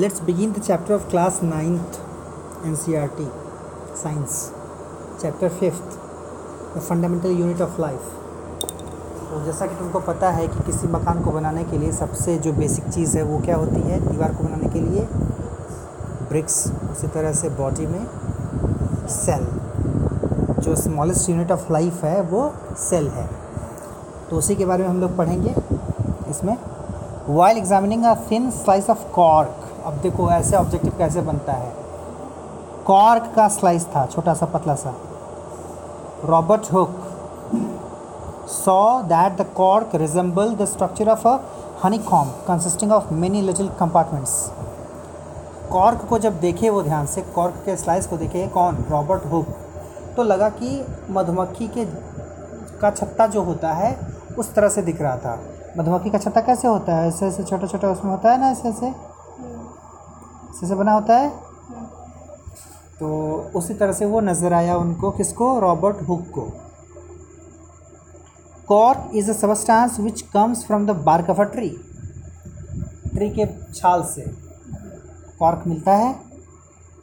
Let's begin the chapter of class 9th NCRT Science, chapter 5th The Fundamental Unit of Life. तो जैसा कि तुमको पता है कि किसी मकान को बनाने के लिए सबसे जो बेसिक चीज़ है वो क्या होती है? दीवार को बनाने के लिए ब्रिक्स उसी तरह से बॉडी में सेल जो स्मॉलेस्ट यूनिट ऑफ़ लाइफ है वो सेल है. तो उसी के बारे में हम लोग पढ़ेंगे। इसमें while examining a thin slice of cork अब देखो ऐसे ऑब्जेक्टिव कैसे बनता है। कॉर्क का स्लाइस था, छोटा सा, पतला सा। Robert Hooke saw that the cork resembled the structure of a honeycomb consisting of many little compartments cork को जब देखे वो ध्यान से कॉर्क के स्लाइस को देखे कौन? रॉबर्ट हुक तो लगा कि मधुमक्खी के का छत्ता जो होता है, उस तरह से दिख रहा था। मधुमक्खी का छत्ता कैसे होता है? ऐसे ऐसे छोटा छोटा उसमें होता है ना, ऐसे ऐसे? ऐसे ऐसे बना होता है। तो उसी तरह से वो नज़र आया उनको किसको? रॉबर्ट हुक को। Cork is a substance which comes from the bark of a tree. Tree के छाल से कॉर्क मिलता है।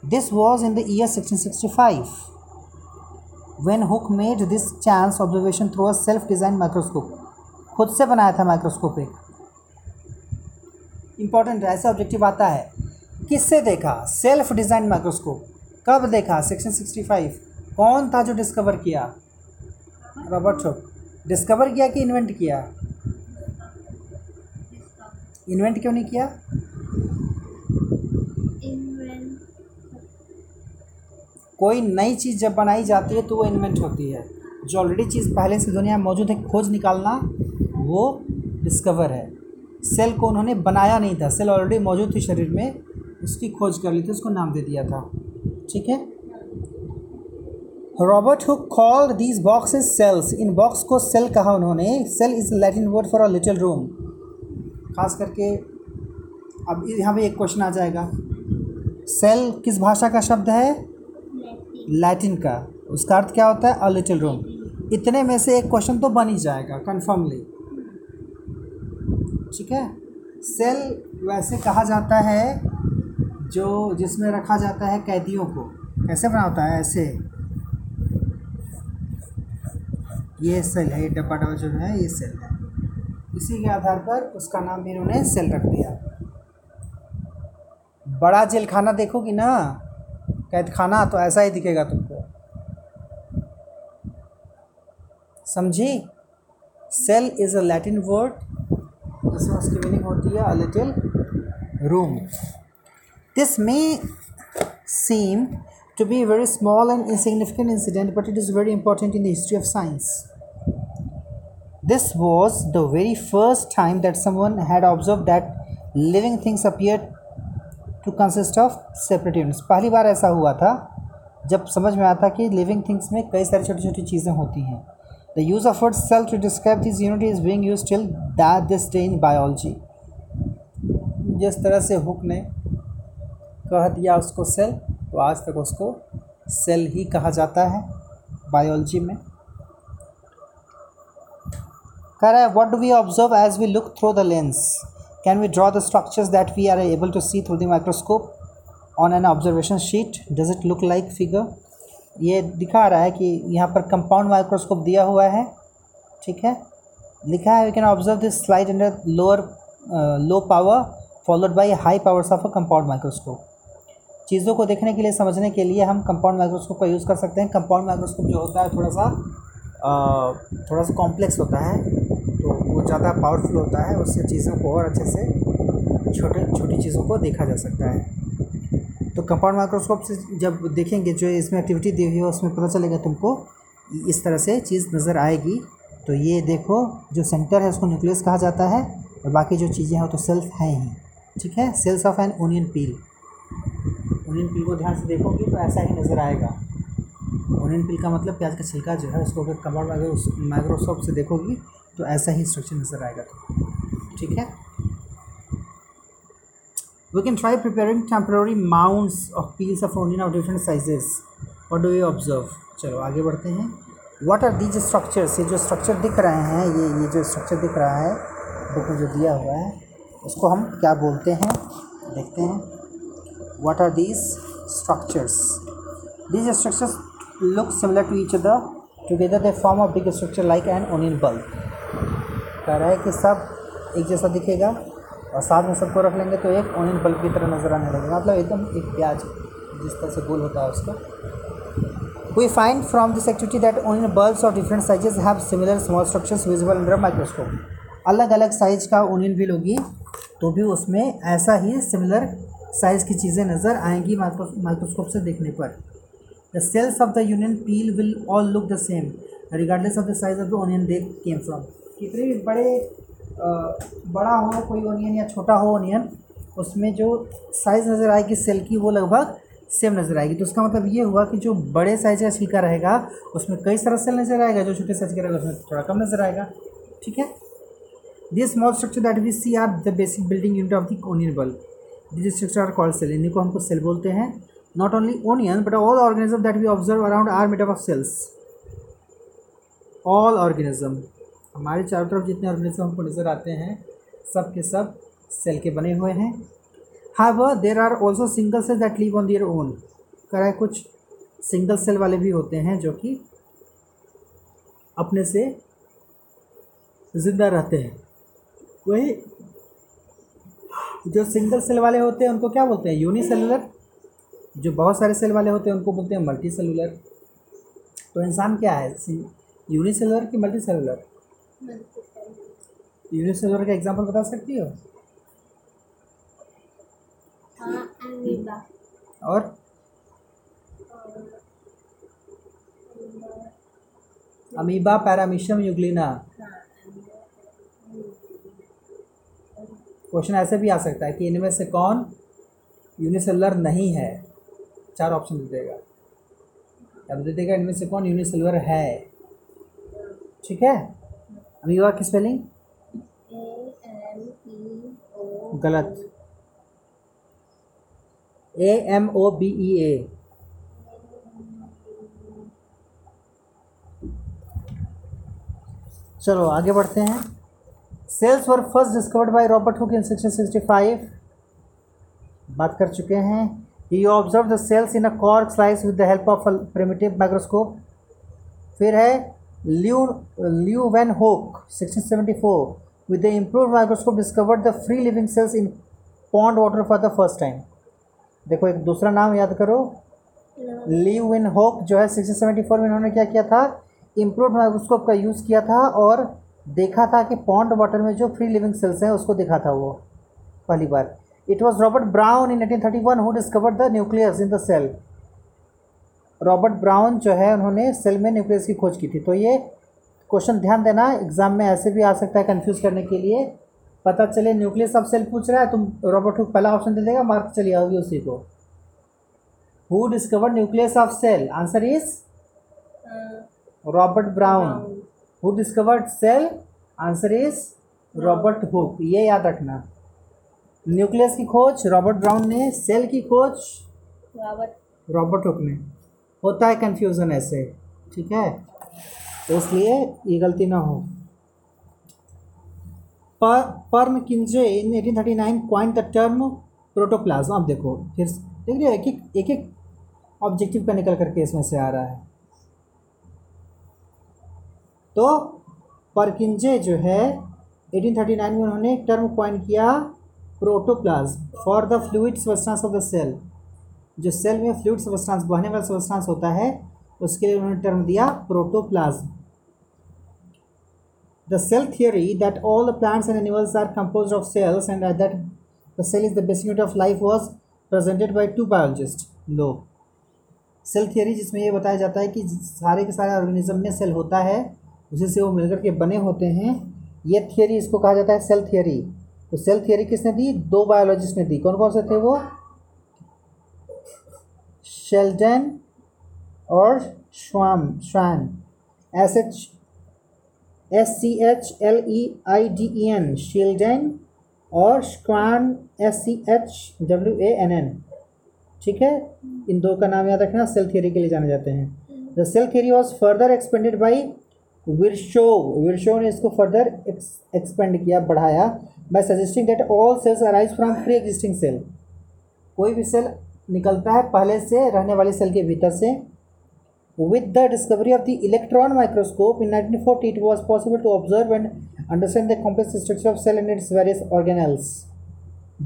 This was in the year sixteen sixty five. When Hooke made this chance observation through a self design microscope. खुद से बनाया था microscope एक। इंपॉर्टेंट ऐसा ऑब्जेक्टिव आता है किससे देखा? Self design microscope. कब देखा? 1665 कौन था जो डिस्कवर किया? Robert Hooke. डिस्कवर किया कि इन्वेंट किया? इन्वेंट क्यों नहीं किया? कोई नई चीज़ जब बनाई जाती है तो वो इन्वेंट होती है। जो ऑलरेडी चीज़ पहले से दुनिया में मौजूद है, खोज निकालना, वो डिस्कवर है। सेल को उन्होंने बनाया नहीं था। सेल ऑलरेडी मौजूद थी शरीर में। उसकी खोज कर ली थी, उसको नाम दे दिया था। ठीक है? Robert Hooke called these boxes cells in box को सेल कहा उन्होंने। Cell is Latin word for a little room खास करके, अब यहाँ पे एक क्वेश्चन आ जाएगा। सेल किस भाषा का शब्द है? लैटिन का। उसका अर्थ क्या होता है? अ लिटिल रूम इतने में से एक क्वेश्चन तो बन ही जाएगा कन्फर्मली ठीक है? सेल वैसे कहा जाता है जो जिसमें रखा जाता है कैदियों को। कैसे बना होता है? ऐसे। ये सेल है, ये डब्बा डब्बा जो है, ये सेल है। इसी के आधार पर उसका नाम भी इन्होंने सेल रख दिया। बड़ा जेल खाना देखोगी ना? कैद खाना तो ऐसा ही दिखेगा तुमको। समझी? Cell is a Latin word जिसमें उसकी मीनिंग होती है a little room This may seem to be a very small and insignificant incident, but it is very important in the history of science. This was the very first time that someone had observed that living things appeared to consist of separate units. पहली बार ऐसा हुआ था जब समझ में आया था कि लिविंग थिंग्स में कई सारी छोटी छोटी चीज़ें होती हैं the use of word cell to describe this unit is being use till that this day in biology जिस तरह से हुक ने कह दिया उसको सेल तो आज तक उसको सेल ही कहा जाता है बायोलॉजी में। कह रहा है what do we observe as we look through the lens can we draw the structures that we are able to see through the microscope on an observation sheet does it look like figure ये दिखा रहा है कि यहाँ पर compound microscope दिया हुआ है, ठीक है? लिखा है we can observe this slide under lower low power followed by high powers of a compound microscope चीज़ों को देखने के लिए, समझने के लिए हम कंपाउंड माइक्रोस्कोप का यूज़ कर सकते हैं। कंपाउंड माइक्रोस्कोप जो होता है थोड़ा सा थोड़ा सा कॉम्प्लेक्स होता है तो वो ज़्यादा पावरफुल होता है, उससे चीज़ों को और अच्छे से छोटे, छोटी चीज़ों को देखा जा सकता है। तो कंपाउंड माइक्रोस्कोप से जब देखेंगे, जो इसमें एक्टिविटी दी हुई है, उसमें पता चलेगा तुमको इस तरह से चीज़ नज़र आएगी। तो ये देखो, जो सेंटर है, उसको न्यूक्लियस कहा जाता है, और बाकी जो चीज़ें हैं, वो तो सेल्स हैं ही। ठीक है? Cells of an onion peel onion peel को ध्यान से देखोगे तो ऐसा ही नज़र आएगा। ओनियन पिल का मतलब प्याज का छिलका जो है, उसको अगर कबाड़ अगर उस माइक्रोस्कोप से देखोगी तो ऐसा ही स्ट्रक्चर नज़र आएगा तो। ठीक है? We can try preparing temporary mounds of peels of onion of different sizes. What do we observe? चलो, आगे बढ़ते हैं। What are these structures? ये जो स्ट्रक्चर दिख रहे हैं, ये ये जो स्ट्रक्चर दिख रहा है बुक में जो दिया हुआ है, उसको हम क्या बोलते हैं? देखते हैं। What are these structures? These structures look similar to each other. Together, they form a big structure like an onion bulb. कह रहा है कि सब एक जैसा दिखेगा और साथ में सबको रख लेंगे तो एक ऑनियन बल्ब की तरह नज़र आने लगेगा। मतलब एकदम एक प्याज जिस तरह से गोल होता है उसका। We find from this activity that onion bulbs of different sizes have similar small structures visible under microscope अलग अलग साइज़ का ऑनियन भी लोगी तो भी उसमें ऐसा ही सिमिलर साइज़ की चीज़ें नज़र आएँगी माइक्रोस्कोप से देखने पर। The cells of the onion peel will all look the same regardless of the size of the onion they came from कितने भी बड़े बड़ा हो, कोई ओनियन या छोटा हो ओनियन उसमें जो साइज़ नज़र आएगी सेल की, वो लगभग सेम नज़र आएगी। तो उसका मतलब ये हुआ कि जो बड़े साइज़ का छिलका रहेगा, उसमें कई सारा सेल नज़र आएगा, जो छोटे साइज़ का रहेगा, उसमें थोड़ा कम नज़र आएगा। ठीक है? This small structure that we see are the basic building unit of the onion bulb this structure called cell इन्हीं को हमको सेल बोलते हैं। Not only onion but all organism that we observe around are made of cells all organism हमारे चारों तरफ़ जितने organism हमको नज़र आते हैं, सब के सब सेल के बने हुए हैं। How there are also single cell that live on their own करा कुछ सिंगल सेल वाले भी होते हैं जो कि अपने से ज़िंदा रहते हैं। वही जो सिंगल सेल वाले होते हैं उनको क्या बोलते हैं? यूनिसेलुलर जो बहुत सारे सेल वाले होते हैं उनको बोलते हैं मल्टी सेलुलर तो इंसान क्या है? यूनिसेलुलर कि मल्टी सेलुलर यूनिसेलुलर का एग्ज़ाम्पल बता सकती हो? हाँ, और? अमीबा पैरामिशम युगलिना क्वेश्चन ऐसे भी आ सकता है कि इनमें से कौन यूनिसेलर नहीं है? चार ऑप्शन दे देगा। अब दे देगा इनमें से कौन यूनिसेलुलर है? ठीक है? अमीबा की स्पेलिंग गलत। A M O B E ए चलो, आगे बढ़ते हैं। Cells were first discovered by Robert Hooke in sixteen sixty five. बात कर चुके हैं। He observe the cells in a cork slice with the help of primitive microscope फिर है ल्यू ल्यू वैन होक 1674 with the improved microscope discovered the free living cells in pond water for the first time देखो एक दूसरा नाम याद करो। लीव विन होक जो है 1674 में इन्होंने क्या किया था? इम्प्रूव माइक्रोस्कोप का यूज़ किया था और देखा था कि पॉन्ड वाटर में जो फ्री लिविंग सेल्स हैं उसको देखा था वो पहली बार। It was Robert Brown in 1831 who discovered the nucleus in the cell Robert Brown जो है उन्होंने सेल में न्यूक्लियस की खोज की थी। तो ये क्वेश्चन ध्यान देना एग्ज़ाम में ऐसे भी आ सकता है कन्फ्यूज़ करने के लिए। पता चले न्यूक्लियस ऑफ़ सेल पूछ रहा है तुम रॉबर्ट हुक पहला ऑप्शन दे देगा मार्क चली आओगी उसी को। Who discover nucleus of cell answer is Robert Brown who discovered cell answer is Robert Hooke ये याद रखना। न्यूक्लियस की खोज रॉबर्ट ब्राउन ने सेल की खोज। रॉबर्ट हुक ने। होता है कन्फ्यूज़न ऐसे ठीक है? तो इसलिए ये गलती ना हो। पर Purkinje in 1839 coined the term protoplasm अब देखो फिर देख रहे एक एक एक ऑब्जेक्टिव का निकल करके इसमें से आ रहा है। तो परकिंजे जो है 1839 में उन्होंने एक टर्म क्वाइन किया protoplasm for the fluid substance of the cell जो सेल में फ्लूइड सब्सटेंस बहने वाला सब्सटेंस होता है, उसके लिए उन्होंने टर्म दिया protoplasm the cell theory that all the plants and animals are composed of cells and that the cell is the basic unit of life was presented by two biologists लोग cell theory जिसमें ये बताया जाता है कि सारे के सारे ऑर्गेनिज्म में सेल होता है उसी से वो मिलकर के बने होते हैं। ये थियोरी इसको कहा जाता है सेल थियोरी तो सेल थियोरी किसने दी? दो बायोलॉजिस्ट ने दी। कौन कौन से थे वो? शेल्डन और Schwann Schwann S H S C H L E I D E N Schleiden और Schwann S C H W A N N ठीक है? इन दो का नाम याद रखना सेल थियरी के लिए जाने जाते हैं। The cell theory was further expanded by Virchow Virchow ने इसको फर्दर एक्सपेंड किया, बढ़ाया by suggesting that all cells arise from pre existing cell कोई भी सेल निकलता है पहले से रहने वाली सेल के भीतर से। With the discovery of the electron microscope in 1940 it was possible to observe and understand the complex structure of cell and its various organelles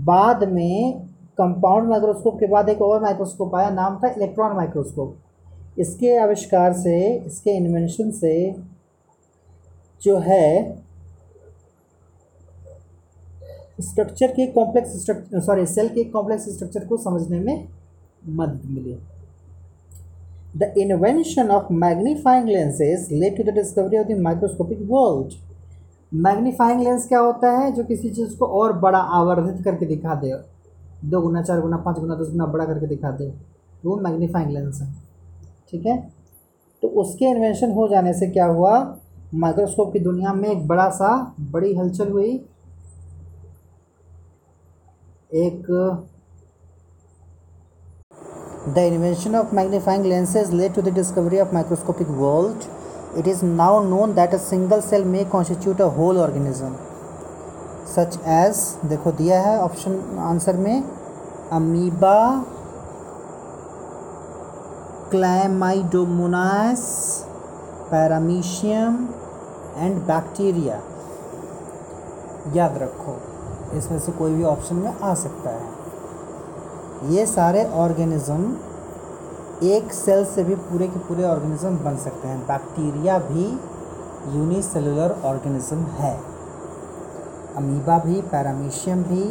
बाद में कंपाउंड माइक्रोस्कोप के बाद एक और माइक्रोस्कोप आया, नाम था इलेक्ट्रॉन माइक्रोस्कोप इसके आविष्कार से, इसके इन्वेंशन से जो है स्ट्रक्चर के कॉम्प्लेक्स स्ट्रक्चर सॉरी सेल के कॉम्प्लेक्स स्ट्रक्चर को समझने में मदद मिली। The invention of magnifying lenses led to the discovery of the microscopic world magnifying lens क्या होता है? जो किसी चीज़ को और बड़ा आवर्धित करके दिखा दे। दो गुना, चार गुना, पाँच गुना, दस गुना बड़ा करके दिखा दे। वो मैग्नीफाइंग लेंस है। ठीक है? तो उसके इन्वेंशन हो जाने से क्या हुआ? माइक्रोस्कोप की दुनिया में एक बड़ा सा, बड़ी हलचल हुई। एक the invention of magnifying lenses led to the discovery of microscopic world it is now known that a single cell may constitute a whole organism such as देखो दिया है ऑप्शन आंसर में amoeba Chlamydomonas paramecium and bacteria. याद रखो, इसमें से कोई भी ऑप्शन में आ सकता है। ये सारे ऑर्गेनिज्म एक सेल से भी पूरे के पूरे ऑर्गेनिज्म बन सकते हैं। बैक्टीरिया भी यूनिसेलुलर ऑर्गेनिज्म है। अमीबा भी, पैरामीशियम भी,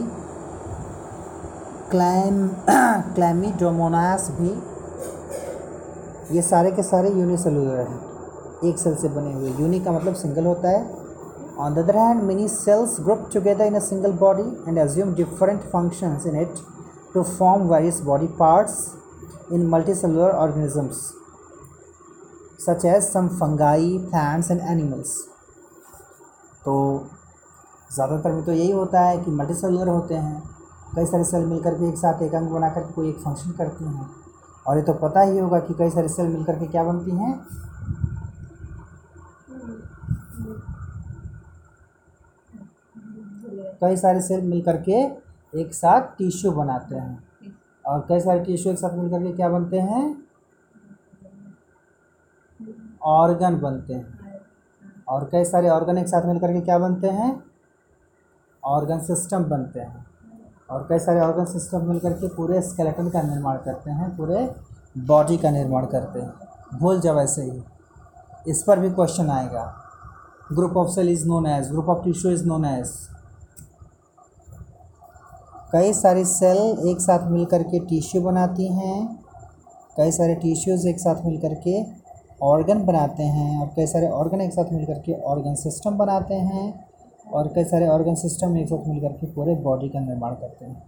क्लैम, क्लैमीडोमोनास भी, ये सारे के सारे यूनिसेलुलर हैं। एक सेल से बने हुए। यूनि का मतलब सिंगल होता है। On the other hand many cells group together in a single body and assume different functions in it to form various body parts in multi multicellular organisms such as some fungi plants and animals तो ज़्यादातर में तो यही होता है कि multi multicellular होते हैं। कई सारे सेल मिलकर के एक साथ एक अंग बनाकर कोई एक फ़ंक्शन करती हैं। और ये तो पता ही होगा कि कई सारे सेल मिलकर के क्या बनती हैं? कई सारे सेल मिलकर के एक साथ टिश्यू बनाते हैं। और कई सारे टिश्यू एक साथ मिलकर के क्या बनते हैं? ऑर्गन बनते हैं। और कई सारे ऑर्गन एक साथ मिलकर के क्या बनते हैं? ऑर्गन सिस्टम बनते हैं। और कई सारे ऑर्गन सिस्टम मिलकर के पूरे स्केलेटन का निर्माण करते हैं, पूरे बॉडी का निर्माण करते हैं। भूल जाओ ऐसे ही। इस पर भी क्वेश्चन आएगा। Group of cell is known as, group of tissue is known as. कई सारी सेल एक साथ मिलकर के टिश्यू बनाती हैं, कई सारे टिश्यूज़ एक साथ मिलकर के ऑर्गन बनाते हैं और कई सारे ऑर्गन एक साथ मिलकर के ऑर्गन सिस्टम बनाते हैं और कई सारे ऑर्गन सिस्टम एक साथ मिलकर के पूरे बॉडी का निर्माण करते हैं।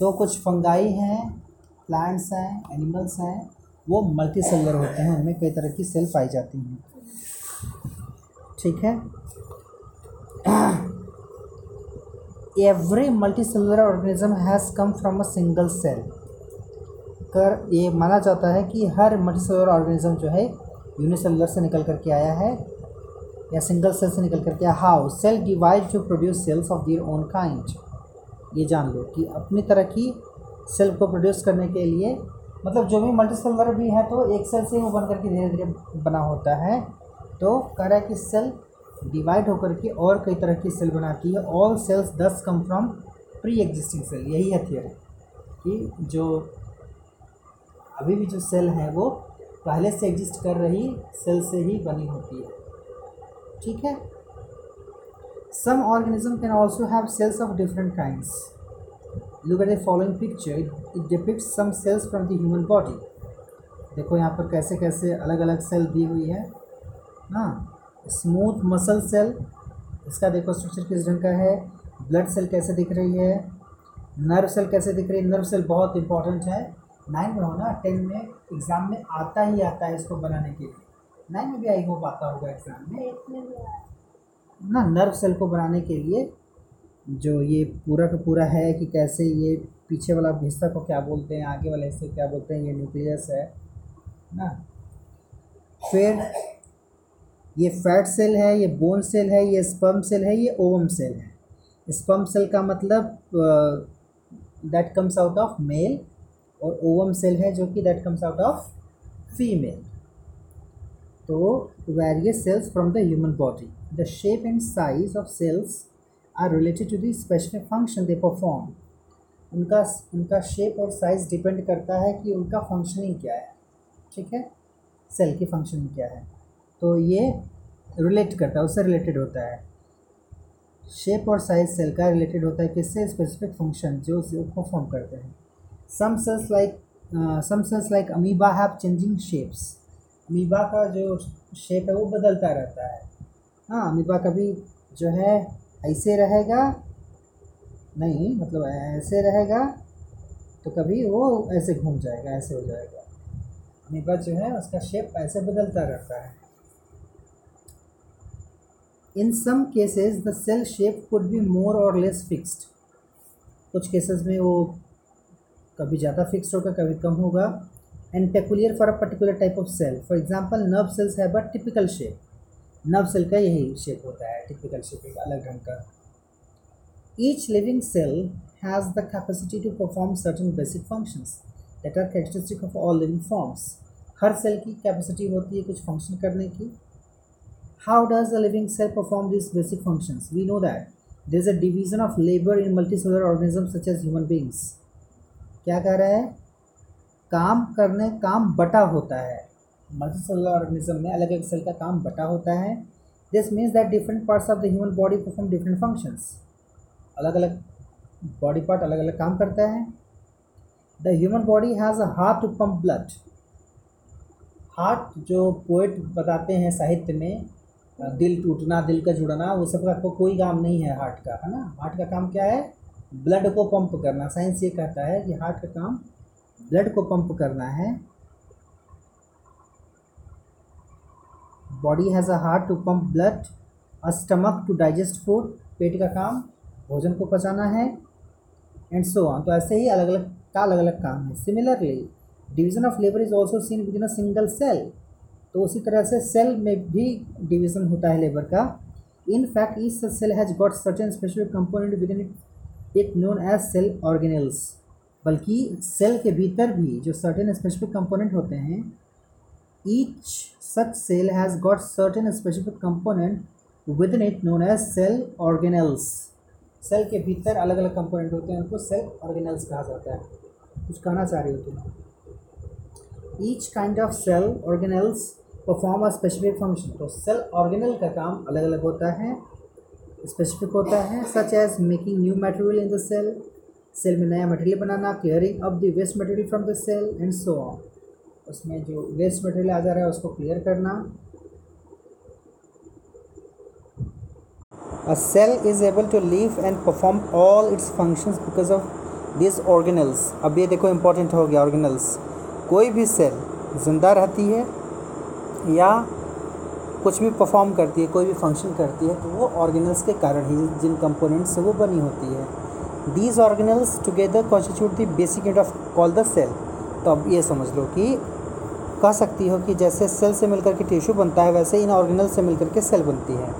तो कुछ फंगाई हैं, प्लांट्स हैं, एनिमल्स हैं, वो मल्टी सेलर होते हैं, उनमें कई तरह की सेल पाई जाती हैं। ठीक है? Every multicellular organism has come from a single cell कर, ये माना जाता है कि हर मल्टी सेलुलर ऑर्गेनिज्म जो है यूनिसेलुलर से निकल करके आया है, या सिंगल सेल से निकल करके आया। How cell divide to produce cells of their own kind ये जान लो कि अपनी तरह की सेल को प्रोड्यूस करने के लिए मतलब जो भी मल्टी सेलुलर भी है तो एक सेल से वो बन करके धीरे धीरे बना होता है। तो कह रहा है कि सेल डिवाइड होकर के और कई तरह की सेल बनाती है। All cells thus come from pre existing cell यही है थियरी कि जो अभी भी जो सेल है वो पहले से एग्जिस्ट कर रही सेल से ही बनी होती है। ठीक है? Some organism can also have cells of different kinds look at the following picture it depicts some cells from the human body देखो यहाँ पर कैसे कैसे अलग अलग सेल दी हुई है। हाँ। स्मूथ मसल सेल, इसका देखो स्ट्रक्चर किस ढंग का है ब्लड सेल कैसे दिख रही है नर्व सेल कैसे दिख रही है नर्व सेल बहुत इंपॉर्टेंट है। नाइन में हो ना टेन में एग्ज़ाम में आता ही आता है इसको बनाने के लिए। नाइन में भी आई होप आता होगा एग्ज़ाम में। ना नर्व सेल को बनाने के लिए जो ये पूरा का पूरा है कि कैसे ये पीछे वाला हिस्सा को क्या बोलते हैं, आगे वाले हिस्से को क्या बोलते हैं, ये न्यूक्लियस है। ना? फिर ये फैट सेल है, ये बोन सेल है, ये स्पम सेल है, ये ओवम सेल है। स्पम सेल का मतलब that comes out of male और ओवम सेल है जो कि that comes out of female तो various cells from the human body the shape and size of cells are related to the specific function they perform उनका उनका shape और size depend करता है कि उनका फंक्शनिंग क्या है। ठीक है? सेल की फंक्शनिंग क्या है। तो ये रिलेट करता है, उससे रिलेटेड होता है। शेप और साइज़ सेल का रिलेटेड होता है किससे स्पेसिफिक फ़ंक्शन जो उसे परफॉर्म करते हैं। Some cells like some cells like amoeba have changing shapes amoeba का जो शेप है वो बदलता रहता है। हाँ अमीबा कभी जो है ऐसे रहेगा, नहीं मतलब ऐसे रहेगा तो कभी वो ऐसे घूम जाएगा, ऐसे हो जाएगा। अमीबा जो है उसका शेप ऐसे बदलता रहता है। In some cases the cell shape could be more or less fixed कुछ केसेस में वो कभी ज़्यादा फिक्स्ड होगा, कभी कम होगा। And peculiar for a particular type of cell for example nerve cells है but typical shape nerve cell का यही शेप होता है टिपिकल शेप एक अलग ढंग का। Each living cell has the capacity to perform certain basic functions that are characteristic of all living forms her cell की कैपेसिटी होती है कुछ फ़ंक्शन करने की। How does a living cell perform these basic functions? We know that there is a division of labor in multicellular organisms such as human beings. क्या कह रहा है? काम करने काम बटा होता है। मल्टीसेलुलर ऑर्गेनिज्म में अलग अलग सेल का काम बटा होता है। This means that different parts of the human body perform different functions अलग अलग बॉडी पार्ट अलग अलग काम करता है। The human body has a heart to pump blood heart जो पोइट बताते हैं साहित्य में दिल टूटना, दिल का जुड़ना, वो सब का कोई काम नहीं है हार्ट का, है ना? हार्ट का काम क्या है? ब्लड को पंप करना। साइंस ये कहता है कि हार्ट का काम ब्लड को पंप करना है। Body has a heart to pump blood a stomach to digest food पेट का काम भोजन को पचाना है एंड सो ऑन तो ऐसे ही अलग अलग का अलग अलग काम है। Similarly division of labour is also seen within a single cell तो उसी तरह से सेल में भी डिवीज़न होता है लेबर का। In fact each cell has got certain specific component within it known as cell organelles बल्कि सेल के भीतर भी जो सर्टेन स्पेसिफिक कंपोनेंट होते हैं each such cell has got certain specific component within it known as cell organelles cell के भीतर अलग अलग कंपोनेंट होते हैं, उनको सेल ऑर्गेनल्स कहा जाता है। कुछ कहना चाह रही हो तुम? Each kind of cell organelles perform a specific function तो सेल ऑर्गेनल का काम अलग अलग होता है। स्पेसिफिक होता है such as making new material in the cell cell में नया material banana clearing up the waste material from the cell and so on उसमें जो वेस्ट मटेरियल आ जा रहा है, उसको क्लियर करना। A cell is able to live and perform all its functions because of these organelles. अब ये देखो इम्पोर्टेंट हो गया ऑर्गेनल्स कोई भी सेल ज़िंदा रहती है या कुछ भी परफॉर्म करती है, कोई भी फ़ंक्शन करती है तो वो ऑर्गेनल्स के कारण ही, जिन कंपोनेंट्स से वो बनी होती है। These organelles together constitute the basic unit of call the cell तो अब ये समझ लो कि कह सकती हो कि जैसे सेल से मिलकर के टिश्यू बनता है, वैसे इन ऑर्गेनल से मिलकर के सेल बनती है।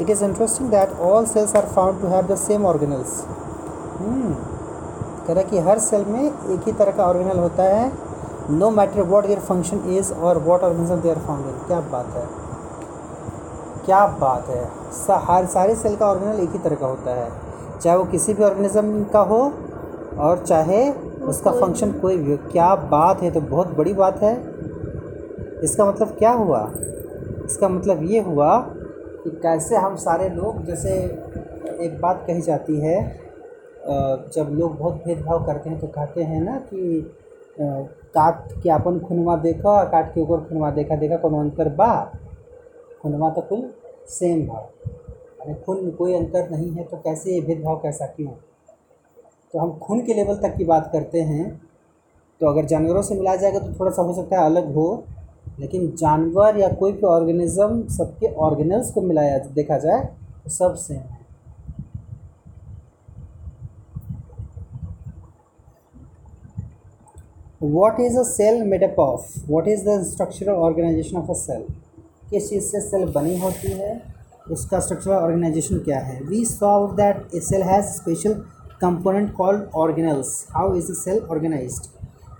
It is interesting that all cells are found to have the same organelles कह रहा कि हर सेल में एक ही तरह का ऑर्गेनल होता है। No matter what their function is और what organism they are found in क्या बात है? क्या बात है? हर सारे सेल का ऑर्गेनल एक ही तरह का होता है। चाहे वो किसी भी ऑर्गेनिज्म का हो और चाहे उसका फ़ंक्शन कोई भी हो। क्या बात है? तो बहुत बड़ी बात है। इसका मतलब क्या हुआ? इसका मतलब ये हुआ कि कैसे हम सारे लोग जैसे एक बात कही जाती है जब लोग बहुत भेदभाव करते हैं तो कहते हैं ना कि काट के अपन खुनवा देखा, काट के ऊपर खुनवा देखा देखा कोनो अंतर बा? खुनवा तो कुल सेम बा। अरे खून में कोई अंतर नहीं है तो कैसे ये भेदभाव कैसा क्यों? तो हम खून के लेवल तक की बात करते हैं। तो अगर जानवरों से मिलाया जाएगा तो थोड़ा सा हो सकता है अलग हो, लेकिन जानवर या कोई भी ऑर्गेनिज्म सबके ऑर्गेनल्स को मिलाया, देखा जाए तो सब सेम है। What is a cell made up of what is the structural organisation of a cell किस चीज़ से सेल बनी होती है? उसका स्ट्रक्चरल ऑर्गेनाइजेशन क्या है? We solve that a cell has special component called organelles. How is the cell organise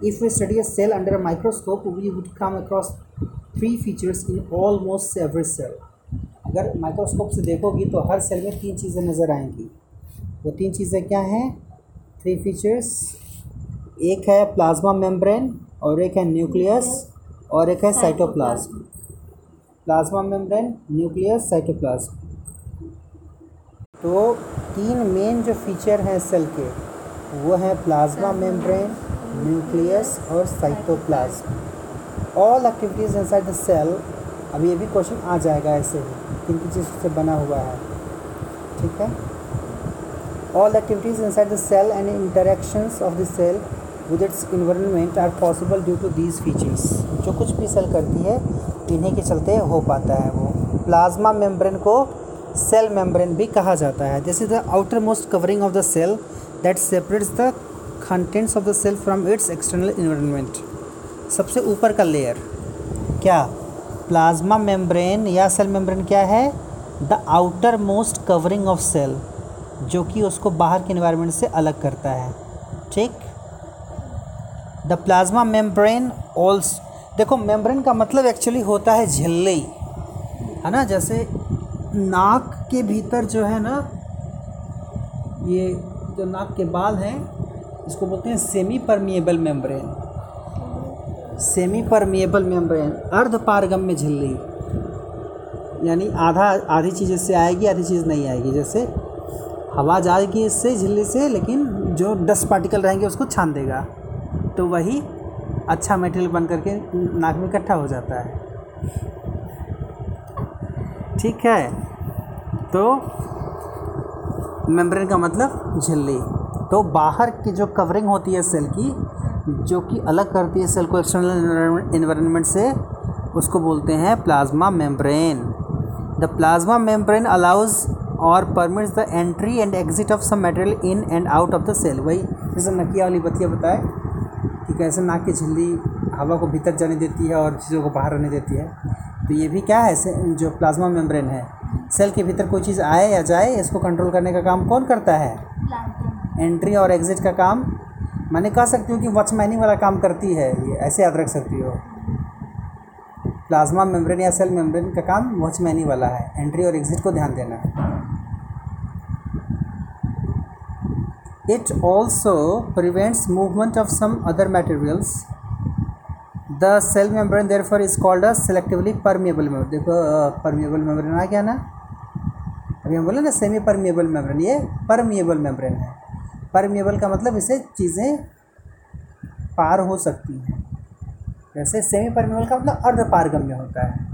if we study a cell under a microscope we would come across three features in almost every cell अगर microscope से देखोगी तो हर cell में तीन चीज़ें नज़र आएँगी। वो तीन चीज़ें क्या हैं? थ्री फीचर्स एक है प्लाज्मा मेम्ब्रेन और एक है न्यूक्लियस और एक है cytoplasm. Plasma membrane, nucleus, cytoplasm. तो तीन मेन जो फीचर हैं सेल के, वो हैं प्लाज्मा मेम्ब्रेन, न्यूक्लियस और cytoplasm. All activities inside the cell अभी ये भी क्वेश्चन आ जाएगा ऐसे ही किन किन चीज़ से बना हुआ है। ठीक है? All activities inside the cell and interactions of the cell with its environment are possible due to these features जो कुछ भी सेल करती है, इन्हीं के चलते हो पाता है वो। प्लाज्मा मेम्ब्रेन को सेल मेम्ब्रेन भी कहा जाता है। This is the outer most covering of the cell that separates the contents of the cell from its external environment सबसे ऊपर का लेयर क्या? प्लाज्मा मेम्ब्रेन या सेल मेम्ब्रेन क्या है? The outer most covering of cell जो कि उसको बाहर के इन्वायरमेंट से अलग करता है। ठीक? द प्लाज्मा मेम्ब्रेन ऑल्स देखो मेम्ब्रेन का मतलब एक्चुअली होता है झिल्ली, है ना? जैसे नाक के भीतर जो है ना, ये जो नाक के बाल हैं, इसको बोलते हैं semi permeable membrane semi permeable membrane अर्ध पारगम्य झिल्ली. यानी आधा, आधी चीज़ इससे आएगी, आधी चीज़ नहीं आएगी. जैसे हवा जाएगी इससे, झिल्ली से, लेकिन जो डस्ट पार्टिकल रहेंगे, उसको छान देगा. तो वही अच्छा मटेरियल बन करके नाक में इकट्ठा हो जाता है। ठीक है? तो मेम्ब्रेन का मतलब झिल्ली। तो बाहर की जो कवरिंग होती है सेल की, जो कि अलग करती है सेल को एक्सटर्नल इन्वायरमेंट से, उसको बोलते हैं plasma membrane the plasma membrane allows और permits the entry and exit of some material in and out of the cell वही, जैसे नकिया वाली बतिया बताए कि कैसे नाक की झिल्ली हवा को भीतर जाने देती है और चीज़ों को बाहर रहने देती है। तो ये भी क्या है जो प्लाज्मा मेम्ब्रेन है सेल के भीतर कोई चीज़ आए या जाए इसको कंट्रोल करने का काम कौन करता है? एंट्री और एग्ज़िट का काम। मैंने कह सकती हूँ कि वॉचमैनी वाला काम करती है ये ऐसे याद रख सकती हो। प्लाज्मा मेम्ब्रेन या सेल मेम्ब्रेन का काम वॉचमैनी वाला है एंट्री और एग्ज़िट को ध्यान देना। It also prevents movement of some other materials the cell membrane therefore is called a selectively permeable membrane देखो परमिएबल मेम्ब्रेन आ गया ना? अभी हम बोले ना सेमी परमिएबल मेम्ब्रेन ये परमिएबल मेम्ब्रेन है। परमिएबल का मतलब इसे चीज़ें पार हो सकती हैं। जैसे सेमी परमिएबल का मतलब अर्ध पारगम्य होता है।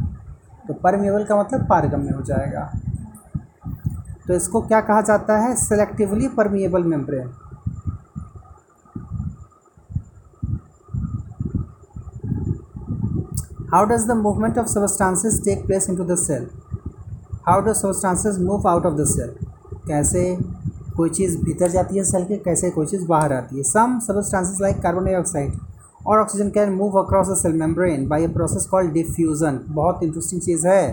तो परमिएबल का मतलब पारगम्य हो जाएगा। तो इसको क्या कहा जाता है? Selectively permeable membrane How does the movement of substances take place into the cell? How do substances move out of the cell? कैसे कोई चीज़ भीतर जाती है सेल के? कैसे कोई चीज़ बाहर आती है? Some substances like carbon dioxide और oxygen can move across the cell membrane by a process called diffusion बहुत इंटरेस्टिंग चीज़ है।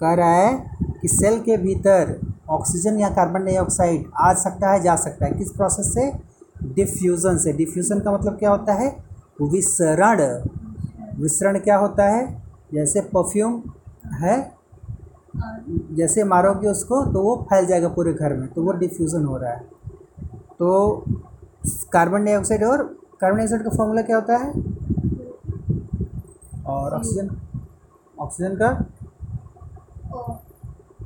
कह रहा है कि सेल के भीतर ऑक्सीजन या कार्बन डाइऑक्साइड आ सकता है, जा सकता है। किस प्रोसेस से? डिफ्यूज़न से। डिफ्यूज़न का मतलब क्या होता है? विसरण। विसरण क्या होता है? जैसे परफ्यूम है, जैसे मारोगे उसको तो वो फैल जाएगा पूरे घर में तो वो डिफ्यूज़न हो रहा है। तो कार्बन डाइऑक्साइड और कार्बन डाइऑक्साइड का फॉर्मूला क्या होता है? और ऑक्सीजन ऑक्सीजन का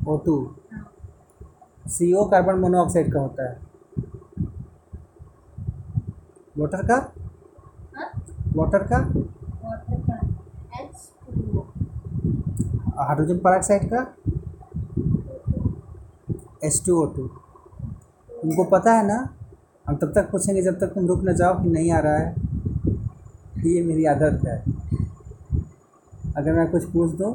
O two C O carbon monoxide का होता है। वाटर का? वाटर का? हाइड्रोजन पराक्साइड का? एच टू ओ टू तुमको पता है ना? हम तब तक पूछेंगे जब तक तुम रुक ना जाओ कि नहीं आ रहा है। ये मेरी आदत है। अगर मैं कुछ पूछ दूँ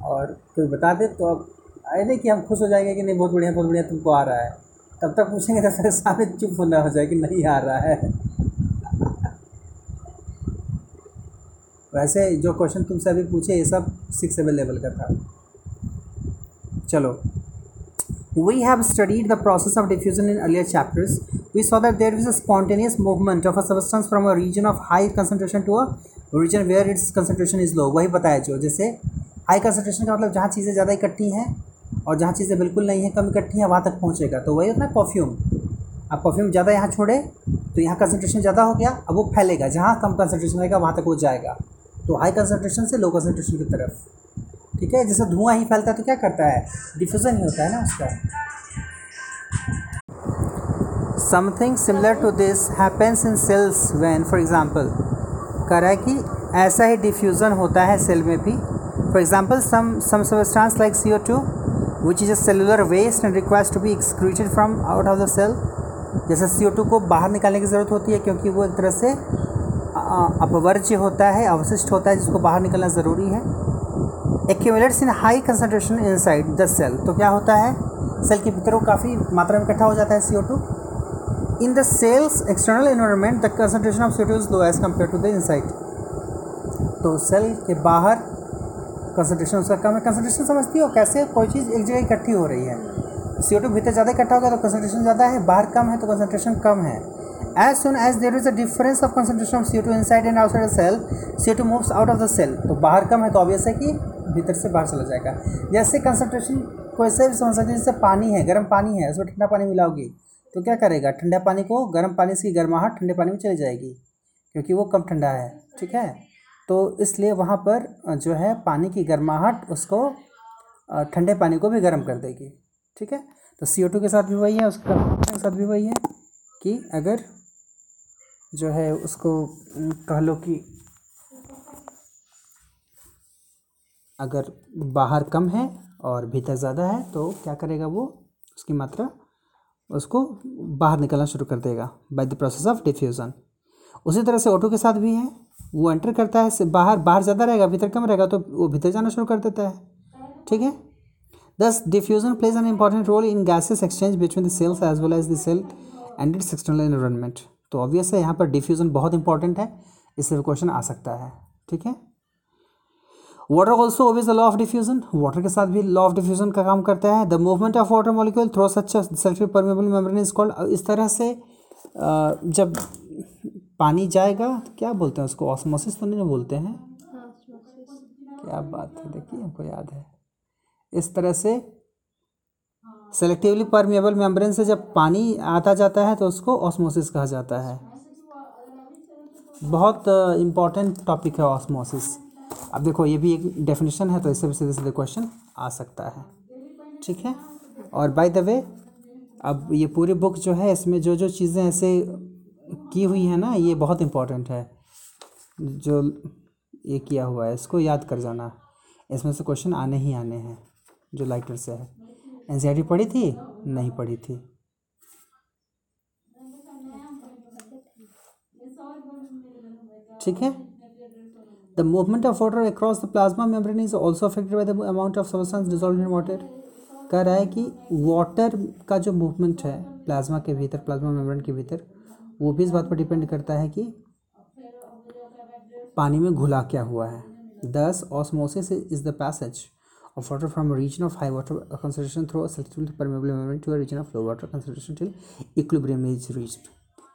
और कोई बता दे तो अब आए नहीं कि हम खुश हो जाएँगे कि नहीं, बहुत बढ़िया बहुत बढ़िया तुमको आ रहा है। तब तक पूछेंगे तो तब तक सारे चुप होना हो जाए कि नहीं आ रहा है। वैसे जो क्वेश्चन तुमसे अभी पूछे, ये सब सिक्स सेवन लेवल का था। चलो। We have studied the process of diffusion in earlier chapters we saw that there is a spontaneous movement of a substance from a region of high concentration to a region where its concentration is low वही बताया जो, जैसे high concentration का मतलब जहाँ चीज़ें ज़्यादा इकट्ठी हैं और जहाँ चीज़ें बिल्कुल नहीं हैं, कम इकट्ठी हैं, वहाँ तक पहुँचेगा। तो वही होता है परफ्यूम अब परफ्यूम ज़्यादा यहाँ छोड़े तो यहाँ कंसनट्रेशन ज़्यादा हो गया, अब वो फैलेगा। जहाँ कम कंसनट्रेशन रहेगा वहाँ तक वो जाएगा। तो हाई कंसनट्रेशन से लो कंसनट्रेशन की तरफ़। ठीक है? जैसे धुआँ ही फैलता है तो क्या करता है? डिफ्यूज़न ही होता है ना उसका। Something similar to this happens in cells when for example कह रहा है कि ऐसा ही डिफ्यूज़न होता है सेल में भी। For example some some substance like C O two which is a cellular waste and requires to be excreted from out of the cell जैसे सी ओ टू को बाहर निकालने की ज़रूरत होती है क्योंकि वो एक तरह से अपवर्ज्य होता है, अवशिष्ट होता है, जिसको बाहर निकलना ज़रूरी है। Accumulates in high concentration inside the cell तो क्या होता है? सेल के भीतर वो काफ़ी मात्रा में इकट्ठा हो जाता है C O two in the cells external environment the concentration of C O two is low as compare to the inside तो सेल के बाहर कंसनट्रेशन उसका कम है। कंसनट्रेशन समझती हो? कैसे? कोई चीज़ एक जगह इकट्ठी हो रही है। सी टू भीतर ज़्यादा इकट्ठा होगा तो कंसनट्रेशन ज़्यादा है। बाहर कम है तो कंसनट्रेशन कम है। As soon as there is a difference of concentration of C two inside and outside cell C two moves out of the cell तो बाहर कम है तो ऑब्वियस है कि भीतर से बाहर चला जाएगा। जैसे कंसनट्रेशन को ऐसे भी समझ सकते जैसे पानी है, गर्म पानी है, उसमें ठंडा पानी मिलाओगी तो क्या करेगा? ठंडा पानी को गर्म पानी से गर्माहट ठंडे पानी में चली जाएगी, क्योंकि वो कम ठंडा है। ठीक है? तो इसलिए वहाँ पर जो है पानी की गर्माहट उसको ठंडे पानी को भी गर्म कर देगी, ठीक है? तो सी के साथ भी वही है, उसके साथ भी वही है कि अगर जो है उसको कह लो कि अगर बाहर कम है और भीतर ज़्यादा है तो क्या करेगा वो? उसकी मात्रा उसको बाहर निकलना शुरू कर देगा by the process of diffusion उसी तरह से ऑटो के साथ भी है। वो एंटर करता है बाहर बाहर ज़्यादा रहेगा, भीतर कम रहेगा तो वो भीतर जाना शुरू कर देता है। ठीक है? Thus diffusion plays an important role in gases exchange between the cells as well as the cell and its external environment तो ऑब्वियस है यहाँ पर डिफ्यूज़न बहुत इंपॉर्टेंट है। इससे क्वेश्चन आ सकता है। ठीक है? Water also obeys the law of diffusion water के साथ भी लॉ ऑफ़ डिफ्यूजन का काम करता है। The movement of water molecule through such self permeable membrane is called इस तरह से जब पानी जाएगा? तो क्या बोलते हैं उसको? ऑस्मोसिस तो नहीं बोलते हैं? क्या बात है देखिए हमको याद है। इस तरह से सेलेक्टिवली परमेबल मेम्ब्रेन से जब पानी आता जाता है तो उसको ऑस्मोसिस कहा जाता है। बहुत इंपॉर्टेंट टॉपिक है ऑस्मोसिस अब देखो ये भी एक डेफिनेशन है तो इससे भी सीधे सीधे क्वेश्चन आ सकता है। ठीक है? और बाय द वे अब ये पूरी बुक जो है इसमें जो जो चीज़ें ऐसे की हुई है ना, ये बहुत इम्पोर्टेंट है। जो ये किया हुआ है, इसको याद कर जाना। इसमें से क्वेश्चन आने ही आने हैं, जो लाइटर से है। एन पढ़ी थी? नहीं पढ़ी थी। ठीक है। The movement of water across the plasma membrane is also affected by the amount of substance dissolved in water. कह रहा है कि वाटर का जो मूवमेंट है प्लाज्मा के भीतर प्लाज्मा मेम्ब्रेन के भीतर वो भी इस बात पर डिपेंड करता है कि पानी में घुला क्या हुआ है। Thus osmosis is the passage of water from region of high water concentration through permeable to region of low water concentration till equilibrium is reach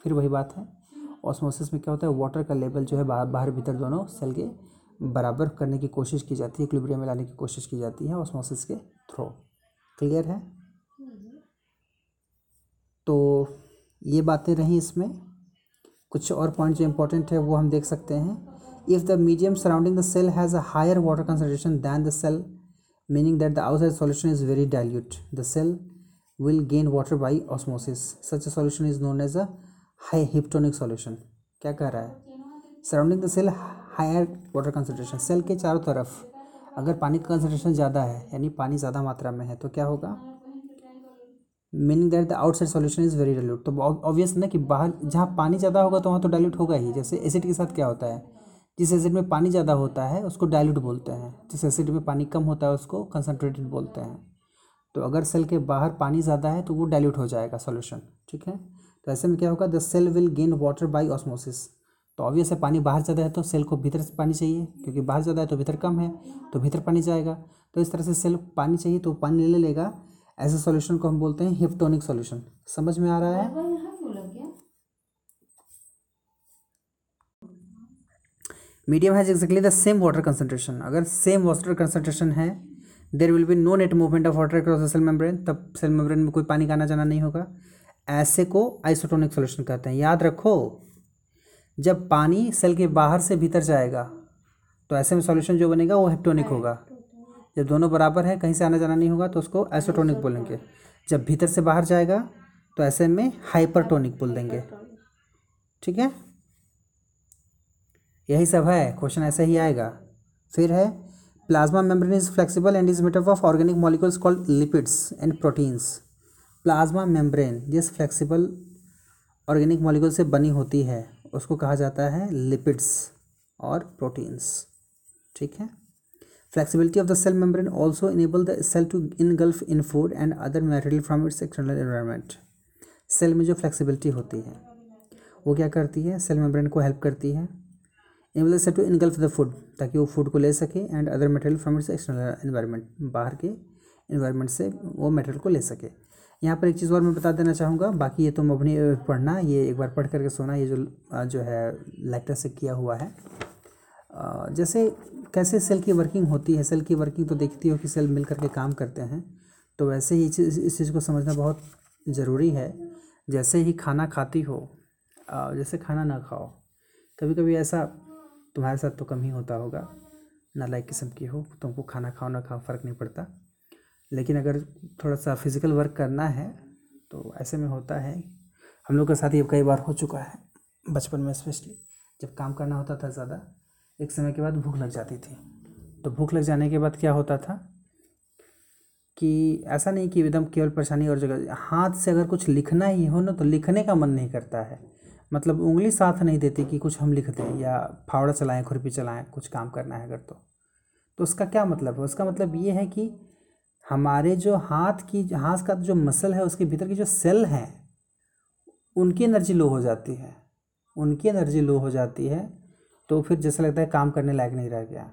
फिर वही बात है ऑसमोसिस में क्या होता है वाटर का लेवल जो है बाहर बाहर भीतर दोनों सेल के बराबर करने की कोशिश की जाती है इक्लिब्रियम में लाने की कोशिश की जाती है ऑस्मोसिस के थ्रो क्लियर है? तो ये बातें रहीं इसमें। कुछ और पॉइंट जो इंपॉर्टेंट है, वो हम देख सकते हैं। If the medium surrounding the cell has a higher water concentration than the cell meaning that the outside solution is very dilute the cell will gain water by osmosis such a solution is known as a high hypotonic solution क्या कह रहा है? Surrounding the cell higher water concentration cell के चारों तरफ़, अगर पानी का कंसनट्रेशन ज़्यादा है, यानी पानी ज़्यादा मात्रा में है तो क्या होगा? Meaning that the outside solution is very dilute तो ऑब्वियस ना कि बाहर जहाँ पानी ज़्यादा होगा तो वहाँ तो डाइल्यूट होगा ही। जैसे एसिड के साथ क्या होता है? जिस एसिड में पानी ज़्यादा होता है, उसको डाइल्यूट बोलते हैं। जिस एसिड में पानी कम होता है, उसको कंसनट्रेटेड बोलते हैं। तो अगर सेल के बाहर पानी ज़्यादा है तो वो डाइल्यूट हो जाएगा सॉल्यूशन ठीक है? तो ऐसे में क्या होगा? The cell will gain water by osmosis तो ऑब्वियस है, पानी बाहर ज़्यादा है तो सेल को भीतर से पानी चाहिए। क्योंकि बाहर ज़्यादा है तो भीतर कम है तो भीतर पानी जाएगा। तो इस तरह से सेल पानी चाहिए तो पानी ले लेगा। ऐसे सॉल्यूशन को हम बोलते हैं हिप्टोनिक सॉल्यूशन समझ में आ रहा है? Medium has exactly the same water concentration अगर सेम वाटर कंसंट्रेशन है there will be no net movement of water cross the cell membrane तब सेल मेम्ब्रेन में कोई पानी का आना जाना नहीं होगा। ऐसे को आइसोटोनिक सॉल्यूशन कहते हैं। याद रखो जब पानी सेल के बाहर से भीतर जाएगा तो ऐसे में सॉल्यूशन जो बनेगा वो हेप्टोनिक होगा। जब दोनों बराबर है, कहीं से आना जाना नहीं होगा तो उसको आइसोटोनिक बोलेंगे जब भीतर से बाहर जाएगा तो ऐसे में हाइपरटोनिक बोल देंगे। ठीक है? यही सब है क्वेश्चन ऐसे ही आएगा। फिर है plasma membrane is flexible and is made up of organic molecules called lipids and proteins plasma membrane जिस फ्लेक्सिबल ऑर्गेनिक मॉलिक्यूल से बनी होती है, उसको कहा जाता है लिपिड्स और प्रोटीन्स ठीक है? Flexibility of the cell membrane also enable the cell to engulf in food and other material from its external environment cell में जो फ्लेक्सिबिलिटी होती है, वो क्या करती है? सेल मेम्ब्रेन को हेल्प करती है। Enable cell to engulf the food ताकि वो फ़ूड को ले सके and other material from its external environment बाहर के इन्वायरमेंट से वो मटेरियल को ले सके। यहाँ पर एक चीज़ और मैं बता देना चाहूँगा, बाकी ये तुम अपनी पढ़ना, ये एक बार पढ़ करके सोना, ये जो जो है लेक्टर से किया हुआ है। जैसे कैसे सेल की वर्किंग होती है? सेल की वर्किंग तो देखती हो कि सेल मिल करके काम करते हैं। तो वैसे ही इस चीज़ को समझना बहुत ज़रूरी है। जैसे ही खाना खाती हो जैसे खाना ना खाओ कभी कभी ऐसा तुम्हारे साथ तो कम ही होता होगा। नालायक किस्म की हो, तुमको खाना खाओ, ना खाओ, फ़र्क नहीं पड़ता। लेकिन अगर थोड़ा सा फ़िज़िकल वर्क करना है तो ऐसे में होता है। हम लोग के साथ ये कई बार हो चुका है, बचपन में स्पेशली जब काम करना होता था ज़्यादा एक समय के बाद भूख लग जाती थी। तो भूख लग जाने के बाद क्या होता था कि ऐसा नहीं कि एकदम केवल परेशानी और जगह, हाथ से अगर कुछ लिखना ही हो ना तो लिखने का मन नहीं करता है। मतलब उंगली साथ नहीं देती कि कुछ हम लिख दें या फावड़ा चलाएँ, खुरपी चलाएँ, कुछ काम करना है अगर तो। तो उसका क्या मतलब है? उसका मतलब ये है कि हमारे जो हाथ की, हाथ का जो मसल है, उसके भीतर की जो सेल हैं, उनकी एनर्जी लो हो जाती है। उनकी एनर्जी लो हो जाती है तो फिर जैसा लगता है काम करने लायक नहीं रह गया।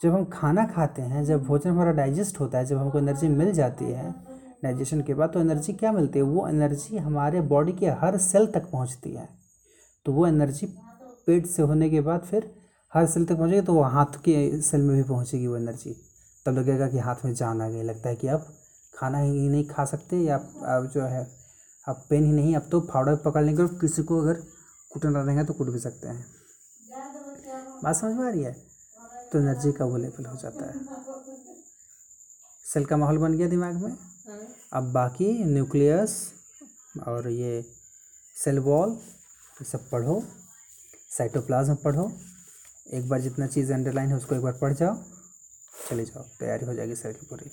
जब हम खाना खाते हैं, जब भोजन हमारा डाइजेस्ट होता है, जब हमको एनर्जी मिल जाती है डाइजेशन के बाद तो एनर्जी क्या मिलती है? वो एनर्जी हमारे बॉडी के हर सेल तक पहुँचती है। तो वो एनर्जी पेट से होने के बाद फिर हर सेल तक पहुंचेगी तो वो हाथ के सेल में भी पहुंचेगी वो एनर्जी तब लगेगा कि हाथ में जान आ गई, लगता है कि अब खाना ही नहीं खा सकते या अब जो है, अब पेन ही नहीं, अब तो फावड़ा पकड़ लेंगे और किसी को अगर कुटना रहेंगे तो कुट भी सकते हैं। बात समझ में आ रही है? तो एनर्जी का वो लेवल हो जाता है। सेल का माहौल बन गया दिमाग में। अब बाकी न्यूक्लियस और ये सेल वॉल ये सब पढ़ो। साइटोप्लाज्म पढ़ो। एक बार जितना चीज़ अंडरलाइन है उसको एक बार पढ़ जाओ। चले जाओ। तैयारी हो जाएगी सर की पूरी।